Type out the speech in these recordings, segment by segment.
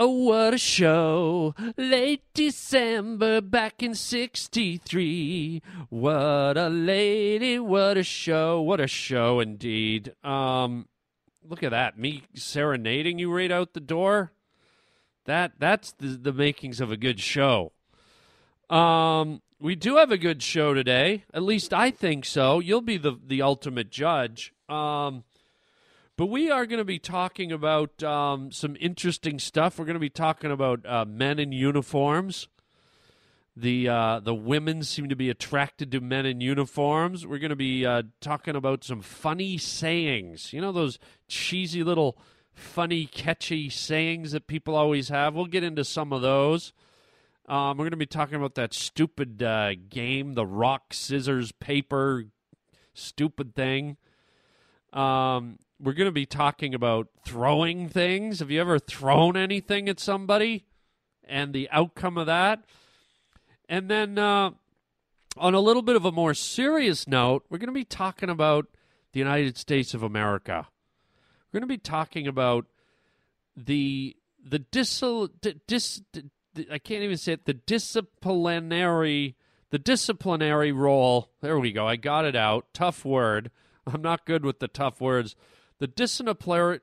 Oh, what a show. Late December back in 63. What a lady, what a show. What a show indeed. Um look at that. Me serenading you right out the door. That that's the, the makings of a good show. Um we do have a good show today. At least I think so. You'll be the the ultimate judge. Um but we are going to be talking about um, some interesting stuff. We're going to be talking about uh, men in uniforms. The uh, the women seem to be attracted to men in uniforms. We're going to be uh, talking about some funny sayings. You know those cheesy little funny, catchy sayings that people always have. We'll get into some of those. Um, we're going to be talking about that stupid uh, game, the rock, scissors, paper, stupid thing. Um, we're going to be talking about throwing things. Have you ever thrown anything at somebody and the outcome of that? And then, uh, on a little bit of a more serious note, we're going to be talking about the United States of America. We're going to be talking about the the dis, dis, I can't even say it the disciplinary the disciplinary role. There we go. I got it out. Tough word. I'm not good with the tough words. The disciplinary,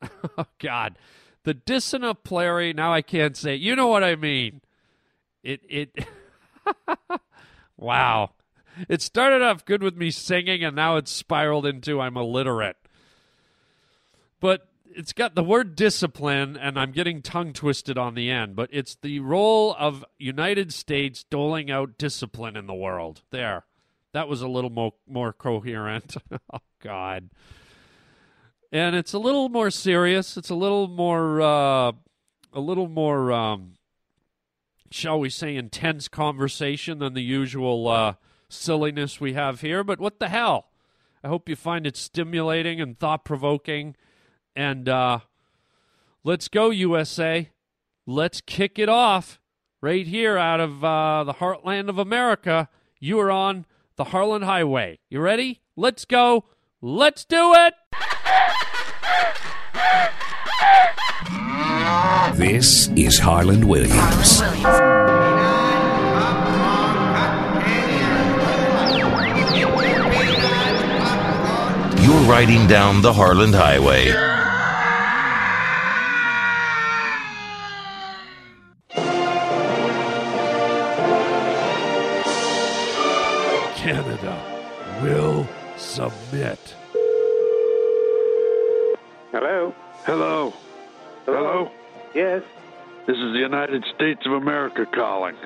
oh God, the disciplinary. Now I can't say. It. You know what I mean? It it. wow, it started off good with me singing, and now it's spiraled into I'm illiterate. But it's got the word discipline, and I'm getting tongue twisted on the end. But it's the role of United States doling out discipline in the world. There, that was a little more more coherent. oh God and it's a little more serious. It's a little more, uh, a little more, um, shall we say, intense conversation than the usual uh, silliness we have here. But what the hell? I hope you find it stimulating and thought provoking. And uh, let's go, USA. Let's kick it off right here out of uh, the heartland of America. You are on the Harland Highway. You ready? Let's go. Let's do it. This is Harland Williams. You're riding down the Harland Highway. Canada will submit. Hello? Hello. Hello. Yes. This is the United States of America calling.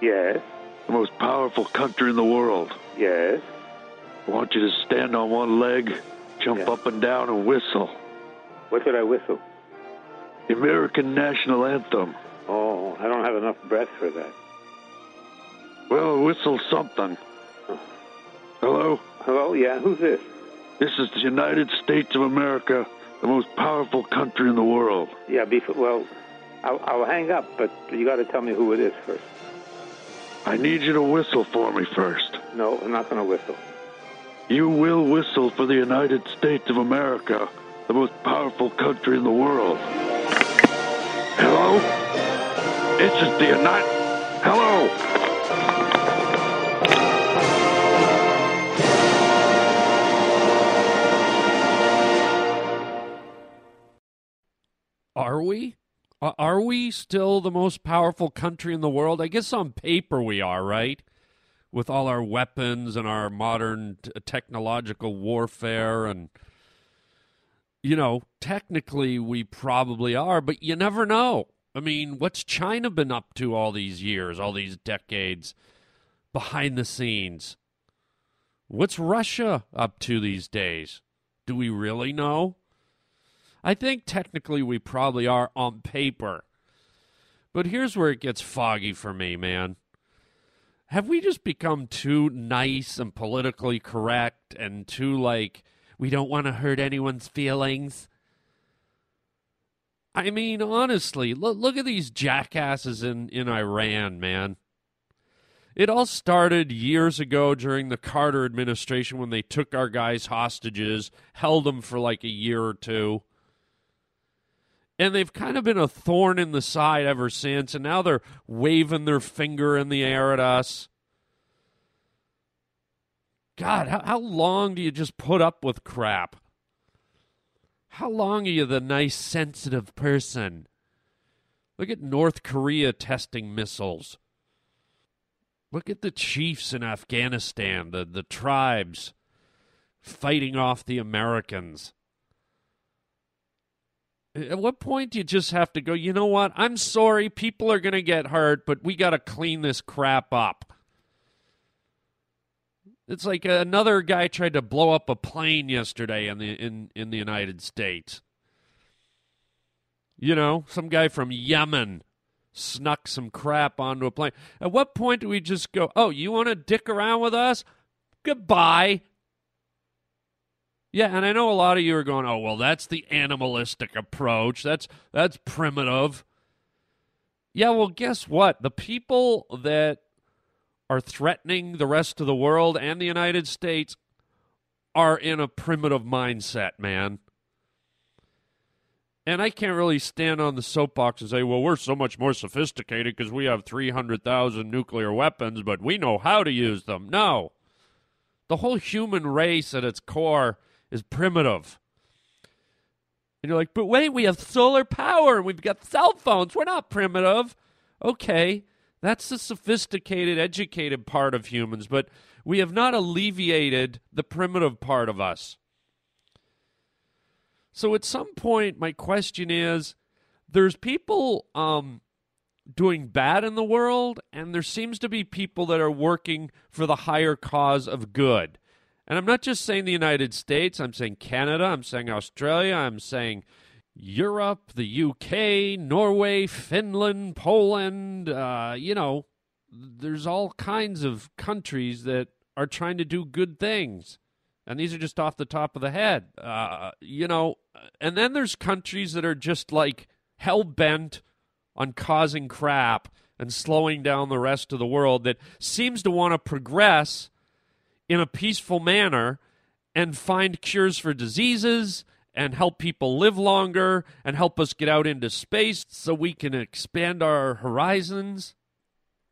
Yes. The most powerful country in the world. Yes. I want you to stand on one leg, jump Yeah. up and down, and whistle. What should I whistle? The American national anthem. Oh, I don't have enough breath for that. Well, whistle something. Hello? Hello? Yeah, who's this? This is the United States of America, the most powerful country in the world. Yeah, before, well, I'll, I'll hang up, but you got to tell me who it is first. I need you to whistle for me first. No, I'm not going to whistle. You will whistle for the United States of America, the most powerful country in the world. Hello? This is the United. Are we? Are- we still the most powerful country in the world? I guess on paper we are, right? With all our weapons and our modern t- technological warfare and you know, technically we probably are, but you never know. I mean, what's China been up to all these years, all these decades behind the scenes? What's Russia up to these days? Do we really know? I think technically we probably are on paper. But here's where it gets foggy for me, man. Have we just become too nice and politically correct and too like we don't want to hurt anyone's feelings? I mean, honestly, look look at these jackasses in in Iran, man. It all started years ago during the Carter administration when they took our guys hostages, held them for like a year or two And they've kind of been a thorn in the side ever since, and now they're waving their finger in the air at us. God, how, how long do you just put up with crap? How long are you the nice, sensitive person? Look at North Korea testing missiles. Look at the chiefs in Afghanistan, the, the tribes fighting off the Americans. At what point do you just have to go, you know what? I'm sorry, people are going to get hurt, but we got to clean this crap up. It's like another guy tried to blow up a plane yesterday in the in, in the United States. You know, some guy from Yemen snuck some crap onto a plane. At what point do we just go, "Oh, you want to dick around with us? Goodbye." Yeah, and I know a lot of you are going, "Oh, well, that's the animalistic approach. That's that's primitive." Yeah, well, guess what? The people that are threatening the rest of the world and the United States are in a primitive mindset, man. And I can't really stand on the soapbox and say, well, we're so much more sophisticated because we have 300,000 nuclear weapons, but we know how to use them. No. The whole human race at its core is primitive. And you're like, but wait, we have solar power and we've got cell phones. We're not primitive. Okay. That's the sophisticated, educated part of humans, but we have not alleviated the primitive part of us. So at some point, my question is there's people um, doing bad in the world, and there seems to be people that are working for the higher cause of good. And I'm not just saying the United States, I'm saying Canada, I'm saying Australia, I'm saying Europe, the UK, Norway, Finland, Poland, uh, you know, there's all kinds of countries that are trying to do good things. And these are just off the top of the head. Uh, you know, and then there's countries that are just like hell bent on causing crap and slowing down the rest of the world that seems to want to progress in a peaceful manner and find cures for diseases and help people live longer and help us get out into space so we can expand our horizons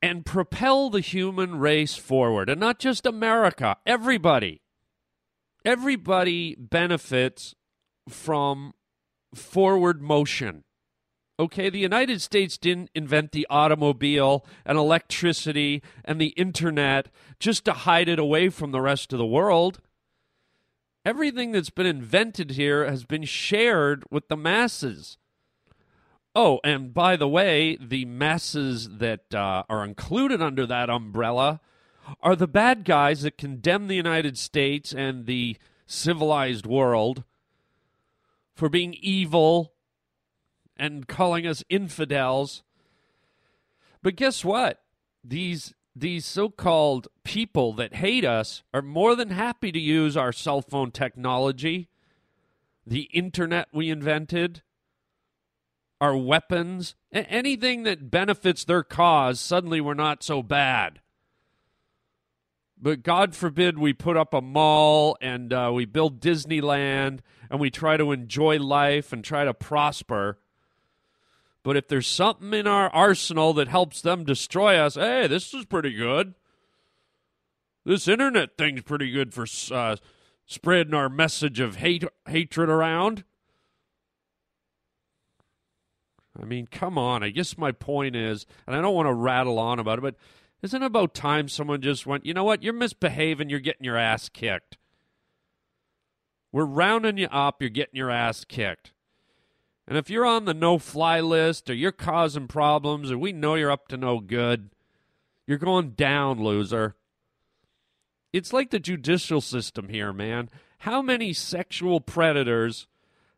and propel the human race forward. And not just America, everybody. Everybody benefits from forward motion. Okay, the United States didn't invent the automobile and electricity and the internet just to hide it away from the rest of the world everything that's been invented here has been shared with the masses. Oh, and by the way, the masses that uh, are included under that umbrella are the bad guys that condemn the United States and the civilized world for being evil and calling us infidels. But guess what? These these so called people that hate us are more than happy to use our cell phone technology, the internet we invented, our weapons, anything that benefits their cause, suddenly we're not so bad. But God forbid we put up a mall and uh, we build Disneyland and we try to enjoy life and try to prosper but if there's something in our arsenal that helps them destroy us, hey, this is pretty good. This internet thing's pretty good for uh, spreading our message of hate hatred around. I mean, come on. I guess my point is, and I don't want to rattle on about it, but isn't it about time someone just went, you know what, you're misbehaving, you're getting your ass kicked. We're rounding you up, you're getting your ass kicked. And if you're on the no fly list or you're causing problems or we know you're up to no good, you're going down, loser. It's like the judicial system here, man. How many sexual predators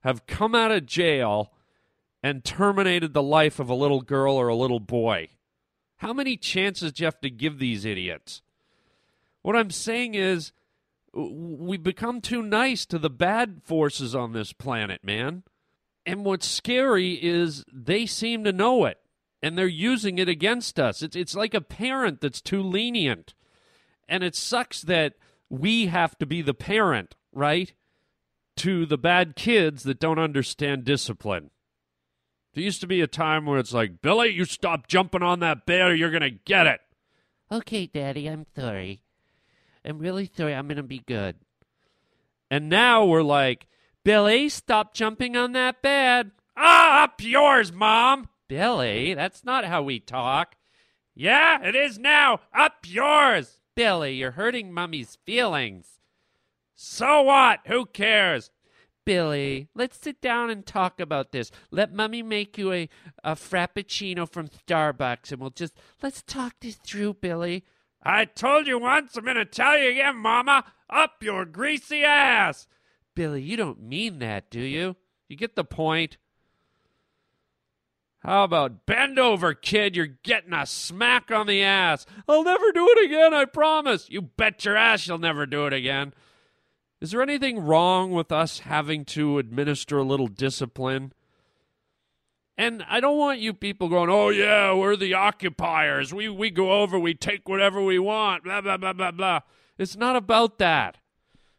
have come out of jail and terminated the life of a little girl or a little boy? How many chances do you have to give these idiots? What I'm saying is, we become too nice to the bad forces on this planet, man. And what's scary is they seem to know it and they're using it against us. It's, it's like a parent that's too lenient. And it sucks that we have to be the parent, right? To the bad kids that don't understand discipline. There used to be a time where it's like, Billy, you stop jumping on that bear, you're going to get it. Okay, Daddy, I'm sorry. I'm really sorry. I'm going to be good. And now we're like, Billy, stop jumping on that bed. Ah, up yours, Mom. Billy, that's not how we talk. Yeah, it is now. Up yours. Billy, you're hurting Mummy's feelings. So what? Who cares? Billy, let's sit down and talk about this. Let Mummy make you a, a frappuccino from Starbucks and we'll just, let's talk this through, Billy. I told you once, I'm going to tell you again, Mama. Up your greasy ass. Billy, you don't mean that, do you? You get the point. How about bend over, kid? You're getting a smack on the ass. I'll never do it again, I promise. You bet your ass you'll never do it again. Is there anything wrong with us having to administer a little discipline? And I don't want you people going, oh, yeah, we're the occupiers. We, we go over, we take whatever we want, blah, blah, blah, blah, blah. It's not about that.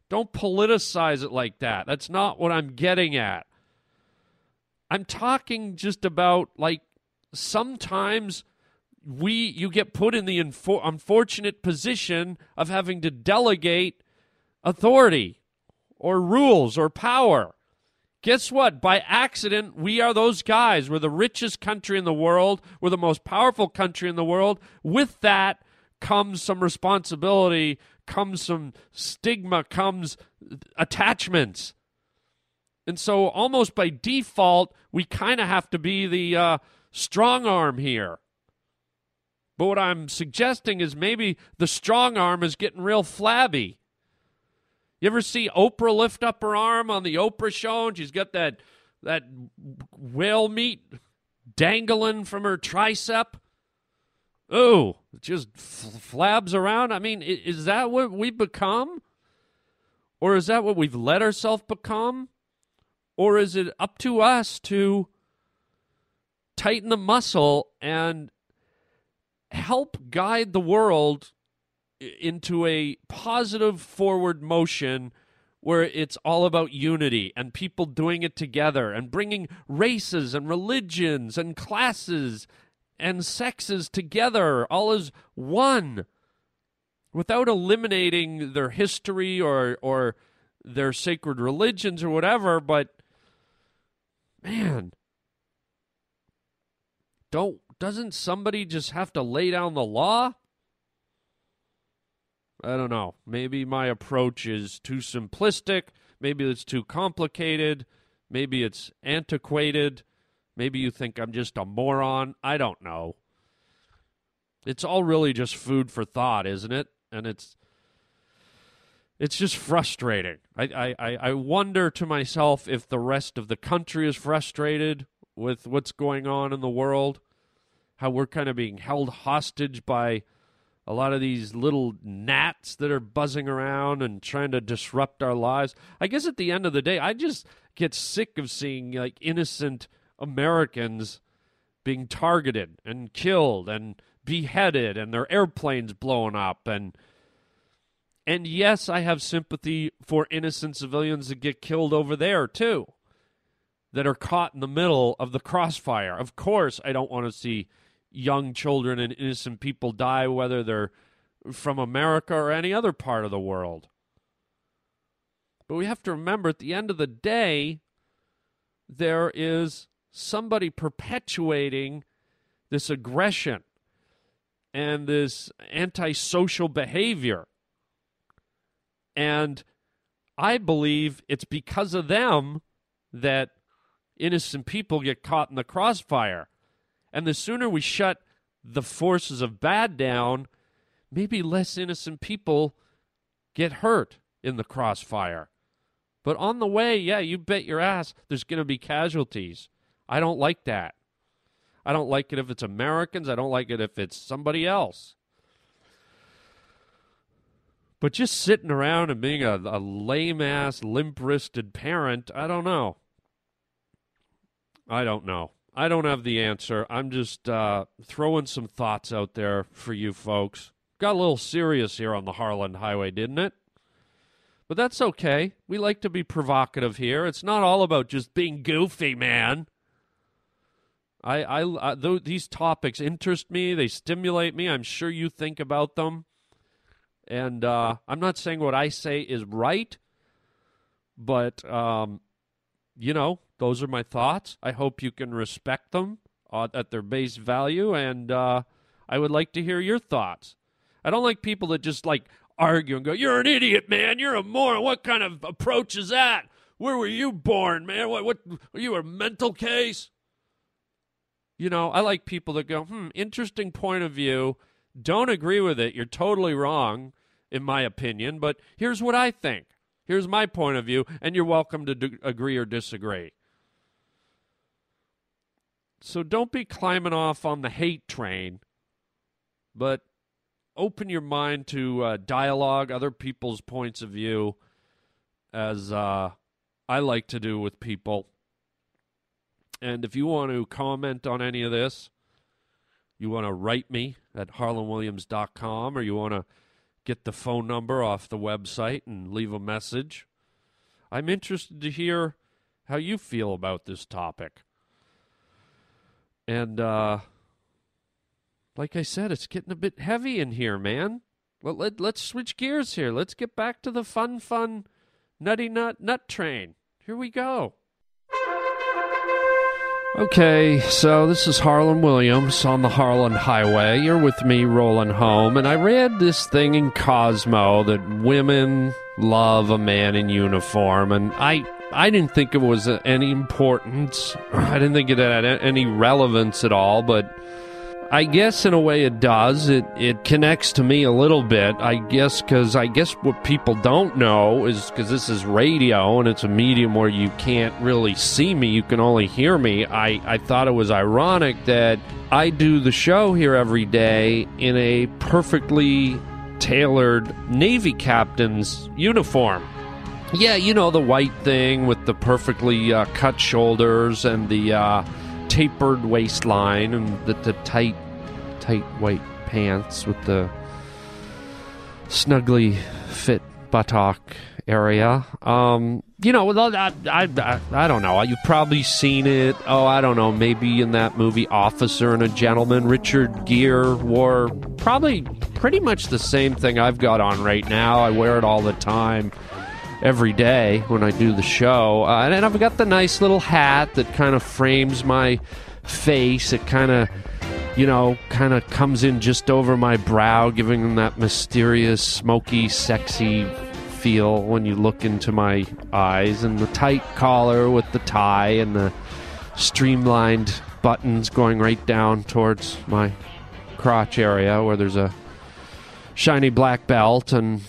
Don't politicize it like that. That's not what I'm getting at. I'm talking just about like sometimes we you get put in the infor- unfortunate position of having to delegate authority or rules or power. Guess what? By accident, we are those guys. We're the richest country in the world. We're the most powerful country in the world. With that comes some responsibility, comes some stigma, comes attachments. And so, almost by default, we kind of have to be the uh, strong arm here. But what I'm suggesting is maybe the strong arm is getting real flabby. You ever see Oprah lift up her arm on the Oprah show and she's got that that whale meat dangling from her tricep? Oh, just flabs around. I mean, is that what we've become? Or is that what we've let ourselves become? Or is it up to us to tighten the muscle and help guide the world into a positive forward motion where it's all about unity and people doing it together and bringing races and religions and classes and sexes together all as one without eliminating their history or or their sacred religions or whatever but man, don't doesn't somebody just have to lay down the law? I don't know. Maybe my approach is too simplistic. Maybe it's too complicated. Maybe it's antiquated. Maybe you think I'm just a moron. I don't know. It's all really just food for thought, isn't it? And it's it's just frustrating. I, I, I wonder to myself if the rest of the country is frustrated with what's going on in the world, how we're kind of being held hostage by a lot of these little gnats that are buzzing around and trying to disrupt our lives. I guess at the end of the day, I just get sick of seeing like innocent Americans being targeted and killed and beheaded and their airplanes blown up and and yes, I have sympathy for innocent civilians that get killed over there, too, that are caught in the middle of the crossfire. Of course, I don't want to see young children and innocent people die, whether they're from America or any other part of the world. But we have to remember at the end of the day, there is somebody perpetuating this aggression and this antisocial behavior and I believe it's because of them that innocent people get caught in the crossfire. And the sooner we shut the forces of bad down, maybe less innocent people get hurt in the crossfire. But on the way, yeah, you bet your ass there's going to be casualties. I don't like that. I don't like it if it's Americans. I don't like it if it's somebody else. But just sitting around and being a, a lame ass, limp wristed parent, I don't know. I don't know. I don't have the answer. I'm just uh, throwing some thoughts out there for you folks. Got a little serious here on the Harland Highway, didn't it? But that's okay. We like to be provocative here. It's not all about just being goofy, man. I, I, I th- these topics interest me. They stimulate me. I'm sure you think about them. And uh, I'm not saying what I say is right, but um, you know, those are my thoughts. I hope you can respect them uh, at their base value, and uh, I would like to hear your thoughts. I don't like people that just like argue and go, "You're an idiot, man. You're a moron. What kind of approach is that? Where were you born, man? What? What? Are you a mental case?" You know, I like people that go, "Hmm, interesting point of view. Don't agree with it. You're totally wrong, in my opinion. But here's what I think. Here's my point of view, and you're welcome to agree or disagree." So don't be climbing off on the hate train, but open your mind to uh, dialogue, other people's points of view, as uh, I like to do with people. And if you want to comment on any of this, you want to write me at harlandwilliams.com or you want to get the phone number off the website and leave a message. I'm interested to hear how you feel about this topic. And uh, like I said, it's getting a bit heavy in here, man. Let, let's switch gears here. Let's get back to the fun, fun, nutty nut nut train. Here we go. Okay, so this is Harland Williams on the Harland Highway. You're with me rolling home, and I read this thing in Cosmo that women love a man in uniform, and I I didn't think it was any importance. I didn't think it had any relevance at all, but I guess in a way it does. It it connects to me a little bit. I guess because I guess what people don't know is because this is radio and it's a medium where you can't really see me, you can only hear me. I I thought it was ironic that I do the show here every day in a perfectly tailored Navy captain's uniform. Yeah, you know the white thing with the perfectly uh, cut shoulders and the uh, tapered waistline and the, the tight, tight white pants with the snugly fit buttock area. Um, you know, I, I, I, I don't know. You've probably seen it. Oh, I don't know. Maybe in that movie Officer and a Gentleman, Richard Gere wore probably pretty much the same thing I've got on right now. I wear it all the time every day when I do the show. Uh, and I've got the nice little hat that kind of frames my face. It kind of, you know, kind of comes in just over my brow, giving them that mysterious, smoky, sexy feel when you look into my eyes. And the tight collar with the tie and the streamlined buttons going right down towards my crotch area where there's a shiny black belt and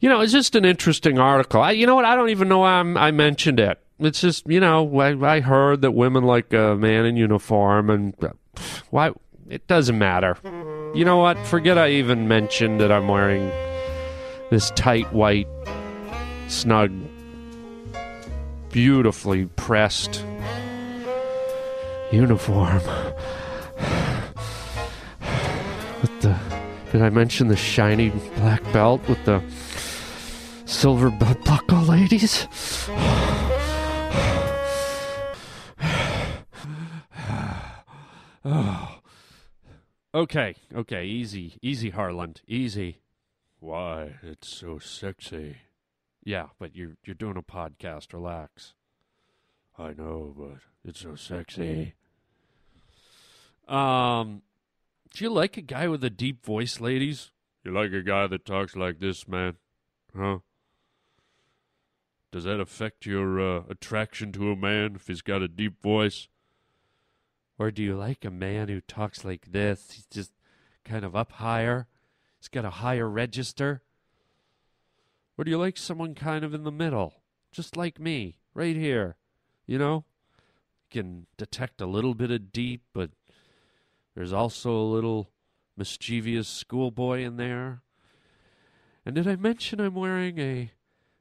you know, it's just an interesting article. I, you know what? I don't even know why I'm, i mentioned it. It's just, you know, I, I, heard that women like a man in uniform, and uh, why? It doesn't matter. You know what? Forget I even mentioned that I'm wearing this tight white, snug, beautifully pressed uniform with the. Did I mention the shiny black belt with the silver belt buckle, ladies. oh. Okay, okay, easy, easy, Harland, easy. Why, it's so sexy. Yeah, but you're you're doing a podcast. Relax. I know, but it's so sexy. Um, do you like a guy with a deep voice, ladies? You like a guy that talks like this, man? Huh? Does that affect your uh, attraction to a man if he's got a deep voice? Or do you like a man who talks like this? He's just kind of up higher. He's got a higher register. Or do you like someone kind of in the middle, just like me, right here? You know, You can detect a little bit of deep, but there's also a little mischievous schoolboy in there. And did I mention I'm wearing a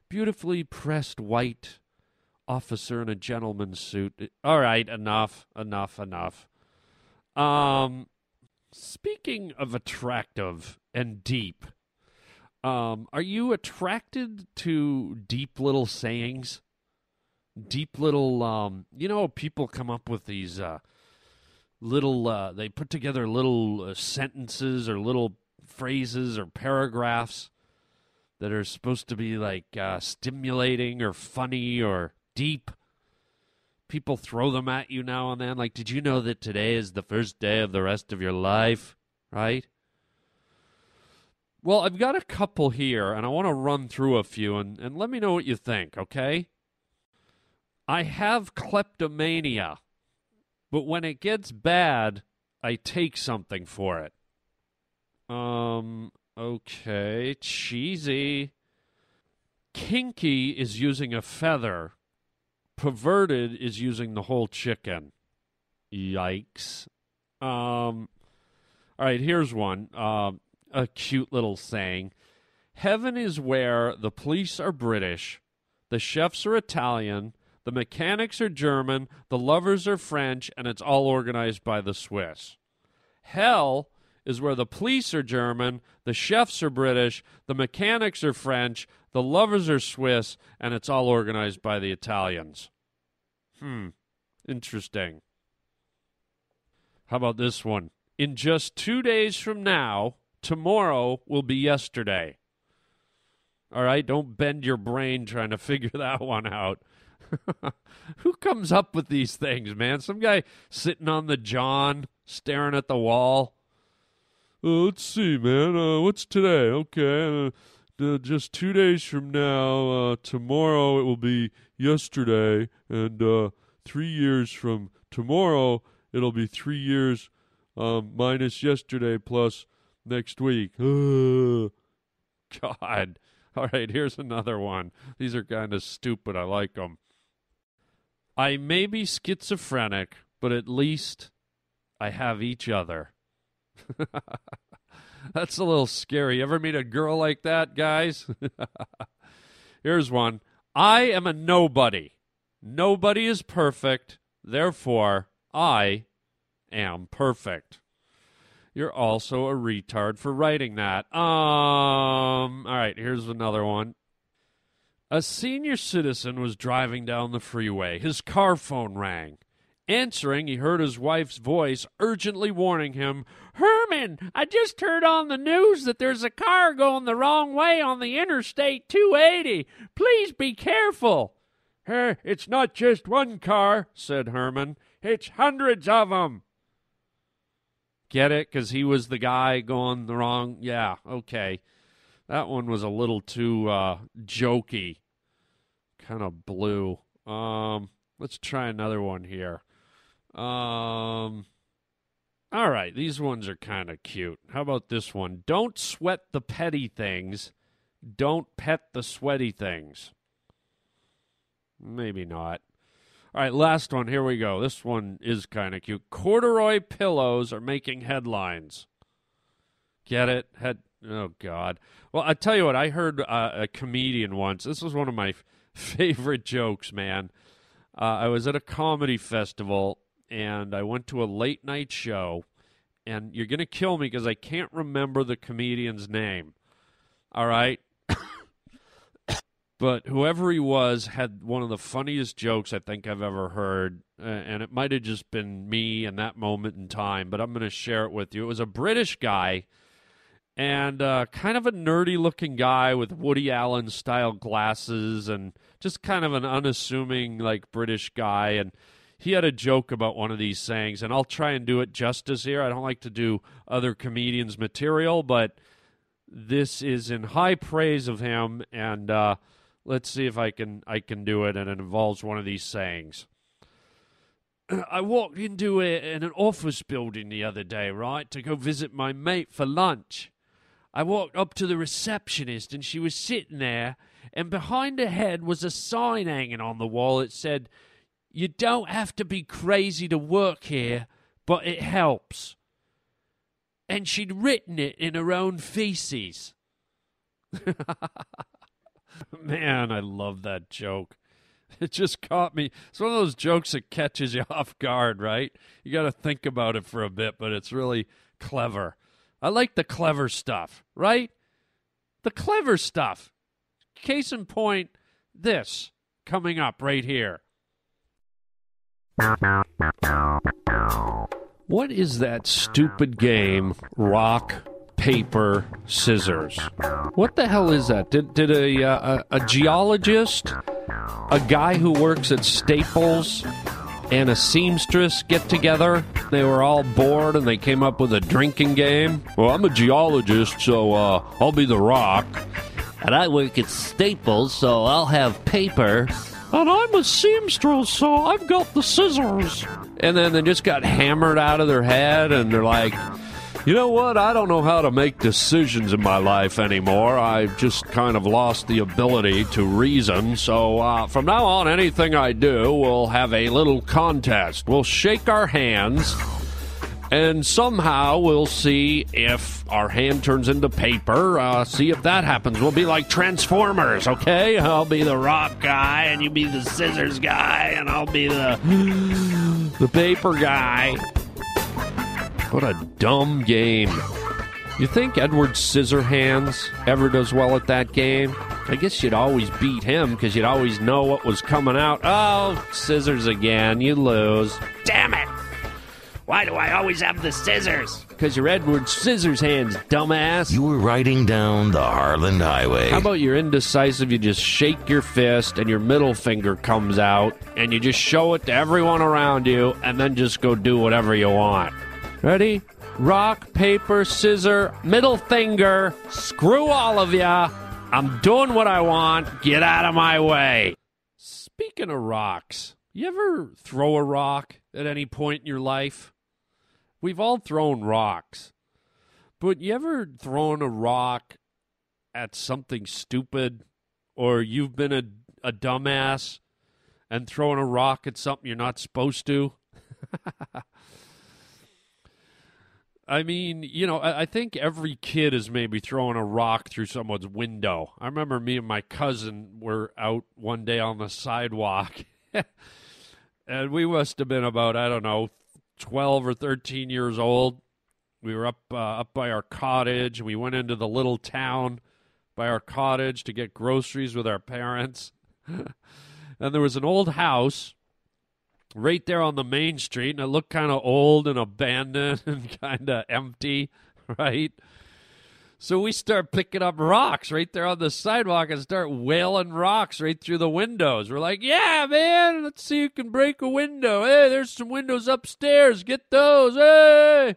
beautifully pressed white officer in a gentleman's suit. All right, enough, enough, enough. Um, speaking of attractive and deep, um, are you attracted to deep little sayings? deep little um you know people come up with these uh little uh they put together little uh, sentences or little phrases or paragraphs that are supposed to be like uh stimulating or funny or deep. People throw them at you now and then. Like did you know that today is the first day of the rest of your life right? Well i've got a couple here and i want to run through a few and, and let me know what you think okay? I have kleptomania, but when it gets bad, I take something for it. Um, okay, cheesy. Kinky is using a feather. Perverted is using the whole chicken. Yikes. Um, all right, here's one. Uh, a cute little saying. Heaven is where the police are British, the chefs are Italian, the mechanics are German, the lovers are French, and it's all organized by the Swiss. Hell is where the police are German, the chefs are British, the mechanics are French, the lovers are Swiss, and it's all organized by the Italians. Hmm, interesting. How about this one? In just two days from now, tomorrow will be yesterday. All right, don't bend your brain trying to figure that one out. Who comes up with these things, man? Some guy sitting on the John, staring at the wall. Uh, let's see, man. Uh, what's today? Okay, uh, just two days from now, uh, tomorrow it will be yesterday, and uh, three years from tomorrow it'll be three years um, minus yesterday plus next week. God. All right, here's another one. These are kind of stupid. I like them. I may be schizophrenic, but at least I have each other. That's a little scary. Ever meet a girl like that, guys? Here's one I am a nobody. Nobody is perfect. Therefore, I am perfect. You're also a retard for writing that. Um, all right, here's another one. A senior citizen was driving down the freeway. His car phone rang. Answering, he heard his wife's voice urgently warning him, Herman, I just heard on the news that there's a car going the wrong way on the Interstate 280. Please be careful. Hey, it's not just one car, said Herman. It's hundreds of them. Get it? Because he was the guy going the wrong. Yeah, okay. That one was a little too uh, jokey, kind of blue. Um, let's try another one here. Um, all right, these ones are kind of cute. How about this one? Don't sweat the petty things. Don't pet the sweaty things. Maybe not. All right, last one. Here we go. This one is kind of cute. Corduroy pillows are making headlines. Get it? Head. Oh God. Well, I tell you what. I heard uh, a comedian once. This was one of my f- favorite jokes, man. Uh, I was at a comedy festival and I went to a late night show. And you're gonna kill me because I can't remember the comedian's name. All right. but whoever he was had one of the funniest jokes I think I've ever heard, uh, and it might have just been me in that moment in time. But I'm going to share it with you. It was a British guy, and uh, kind of a nerdy looking guy with Woody Allen style glasses, and just kind of an unassuming like British guy, and. He had a joke about one of these sayings, and I'll try and do it justice here. I don't like to do other comedians' material, but this is in high praise of him, and uh, let's see if I can I can do it, and it involves one of these sayings. I walked into a, an office building the other day, right, to go visit my mate for lunch. I walked up to the receptionist, and she was sitting there, and behind her head was a sign hanging on the wall. It said, "You don't have to be crazy to work here, but it helps." And she'd written it in her own feces. Man, I love that joke. It just caught me. It's one of those jokes that catches you off guard, right? You got to think about it for a bit, but it's really clever. I like the clever stuff, right? The clever stuff. Case in point, this coming up right here. What is that stupid game, rock, paper, scissors? What the hell is that? Did, did a, uh, a, a geologist, a guy who works at Staples, and a seamstress get together? They were all bored and they came up with a drinking game. Well, I'm a geologist, so uh, I'll be the rock. And I work at Staples, so I'll have paper. And I'm a seamstress, so I've got the scissors. And then they just got hammered out of their head, and they're like, you know what? I don't know how to make decisions in my life anymore. I've just kind of lost the ability to reason. So uh, from now on, anything I do, we'll have a little contest. We'll shake our hands and somehow we'll see if our hand turns into paper. Uh, see if that happens. We'll be like Transformers, okay? I'll be the rock guy, and you be the scissors guy, and I'll be the the paper guy. What a dumb game! You think Edward Scissorhands ever does well at that game? I guess you'd always beat him because you'd always know what was coming out. Oh, scissors again! You lose. Damn it! Why do I always have the scissors? Because you're Edward Scissors Hands, dumbass. You were riding down the Harland Highway. How about you're indecisive? You just shake your fist and your middle finger comes out, and you just show it to everyone around you, and then just go do whatever you want. Ready? Rock, paper, scissor, middle finger. Screw all of ya. I'm doing what I want. Get out of my way. Speaking of rocks, you ever throw a rock at any point in your life? We've all thrown rocks. But you ever thrown a rock at something stupid or you've been a, a dumbass and thrown a rock at something you're not supposed to? I mean, you know, I, I, think every kid is maybe throwing a rock through someone's window. I remember me and my cousin were out one day on the sidewalk, and we must have been about, I don't know, 12 or 13 years old. We were up uh, up by our cottage. We went into the little town by our cottage to get groceries with our parents. and there was an old house right there on the main street, and it looked kind of old and abandoned and kind of empty, right? So we start picking up rocks right there on the sidewalk and start wailing rocks right through the windows. We're like, yeah, man, let's see who can break a window. Hey, there's some windows upstairs. Get those. Hey.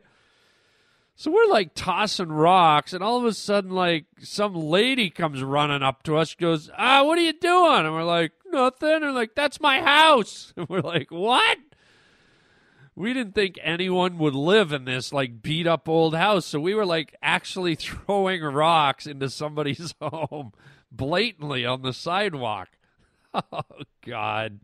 So we're like tossing rocks, and all of a sudden, like some lady comes running up to us. Goes, "Ah, what are you doing?" And we're like, "Nothing." And like, "That's my house." And we're like, "What?" We didn't think anyone would live in this like beat up old house. So we were like actually throwing rocks into somebody's home blatantly on the sidewalk. Oh, God.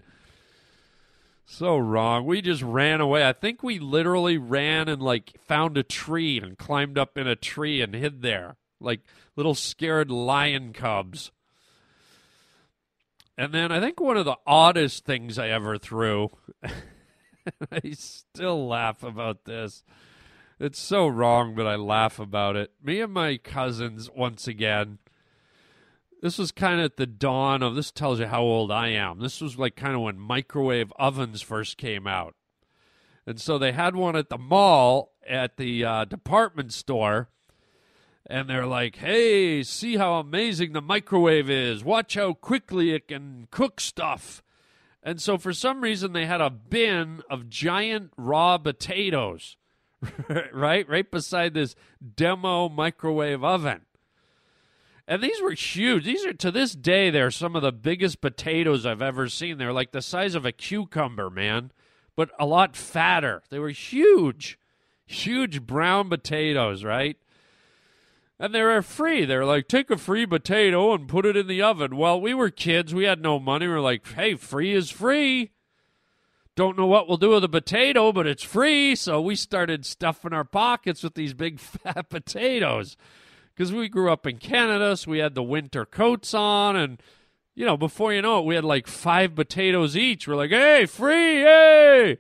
So wrong. We just ran away. I think we literally ran and like found a tree and climbed up in a tree and hid there like little scared lion cubs. And then I think one of the oddest things I ever threw I still laugh about this. It's so wrong, but I laugh about it. Me and my cousins, once again, this was kind of at the dawn of this tells you how old I am. This was like kind of when microwave ovens first came out. And so they had one at the mall at the uh, department store. And they're like, hey, see how amazing the microwave is. Watch how quickly it can cook stuff. And so for some reason they had a bin of giant raw potatoes, right? Right beside this demo microwave oven. And these were huge. These are to this day they're some of the biggest potatoes I've ever seen. They're like the size of a cucumber, man, but a lot fatter. They were huge. Huge brown potatoes, right? And they were free. They were like, take a free potato and put it in the oven. Well, we were kids. We had no money. We were like, hey, free is free. Don't know what we'll do with a potato, but it's free. So we started stuffing our pockets with these big fat potatoes because we grew up in Canada. So we had the winter coats on. And, you know, before you know it, we had like five potatoes each. We're like, hey, free, hey.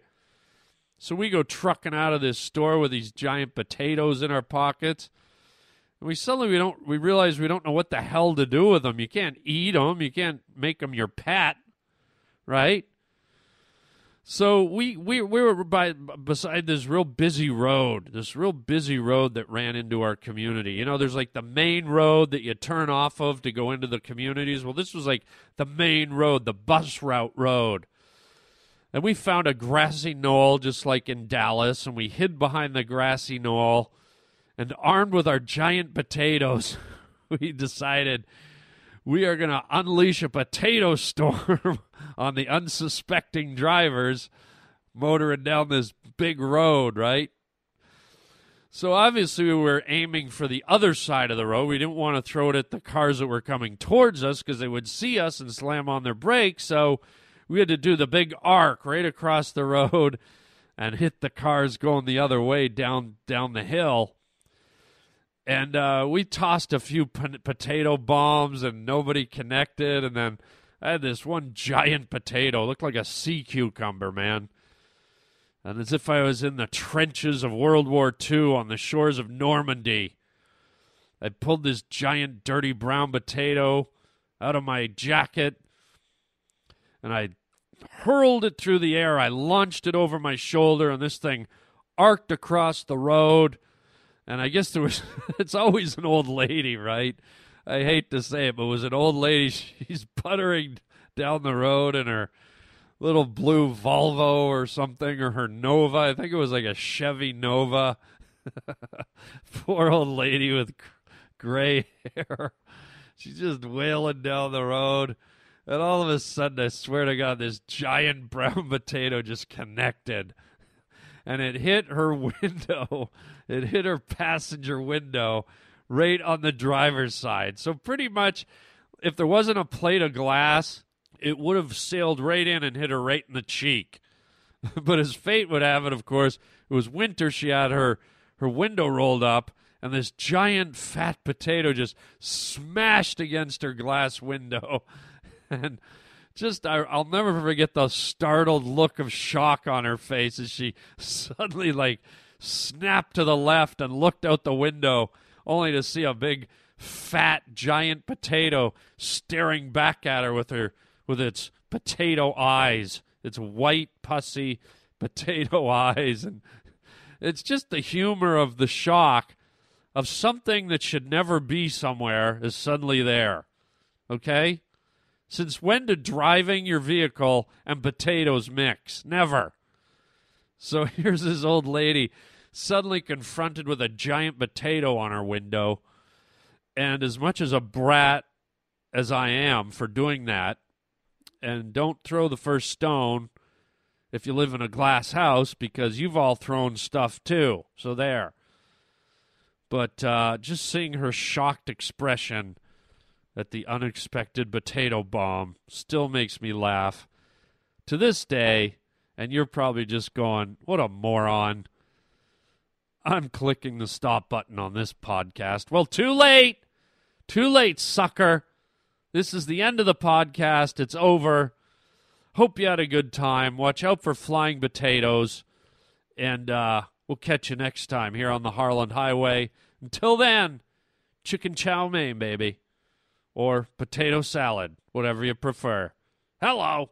So we go trucking out of this store with these giant potatoes in our pockets we suddenly we don't we realize we don't know what the hell to do with them. You can't eat them. You can't make them your pet, right? So we, we we were by beside this real busy road, this real busy road that ran into our community. You know, there's like the main road that you turn off of to go into the communities. Well, this was like the main road, the bus route road. And we found a grassy knoll just like in Dallas, and we hid behind the grassy knoll. And armed with our giant potatoes, we decided we are going to unleash a potato storm on the unsuspecting drivers motoring down this big road, right? So obviously we were aiming for the other side of the road. We didn't want to throw it at the cars that were coming towards us because they would see us and slam on their brakes. So we had to do the big arc right across the road and hit the cars going the other way down down the hill and uh, we tossed a few p- potato bombs and nobody connected. And then i had this one giant potato looked like a sea cucumber man. And as if i was in the trenches of world war ii on the shores of normandy. I pulled this giant dirty brown potato out of my jacket and i hurled it through the air. I launched it over my shoulder and this thing arced across the road and I guess there was it's always an old lady, right? I hate to say it, but it was an old lady. She's puttering down the road in her little blue Volvo or something, or her Nova. I think it was like a Chevy Nova. Poor old lady with gray hair. She's just wailing down the road. And all of a sudden, I swear to God, this giant brown potato just connected and it hit her window. It hit her passenger window right on the driver's side. So pretty much if there wasn't a plate of glass, it would have sailed right in and hit her right in the cheek. but as fate would have it, of course, it was winter. She had her her window rolled up, and this giant fat potato just smashed against her glass window. and just I, will never forget the startled look of shock on her face as she suddenly like snapped to the left and looked out the window only to see a big fat giant potato staring back at her with her with its potato eyes its white pussy potato eyes. And it's just the humor of the shock of something that should never be somewhere is suddenly there. Okay since when did driving your vehicle and potatoes mix? Never. So here's this old lady suddenly confronted with a giant potato on her window. And as much as a brat as I am for doing that, and don't throw the first stone if you live in a glass house because you've all thrown stuff too. So there. But uh, just seeing her shocked expression at the unexpected potato bomb still makes me laugh. To this day, and you're probably just going, what a moron. I'm clicking the stop button on this podcast. Well, too late. Too late, sucker. This is the end of the podcast. It's over. Hope you had a good time. Watch out for flying potatoes. And uh, we'll catch you next time here on the Harland Highway. Until then, chicken chow mein, baby or potato salad, whatever you prefer. Hello.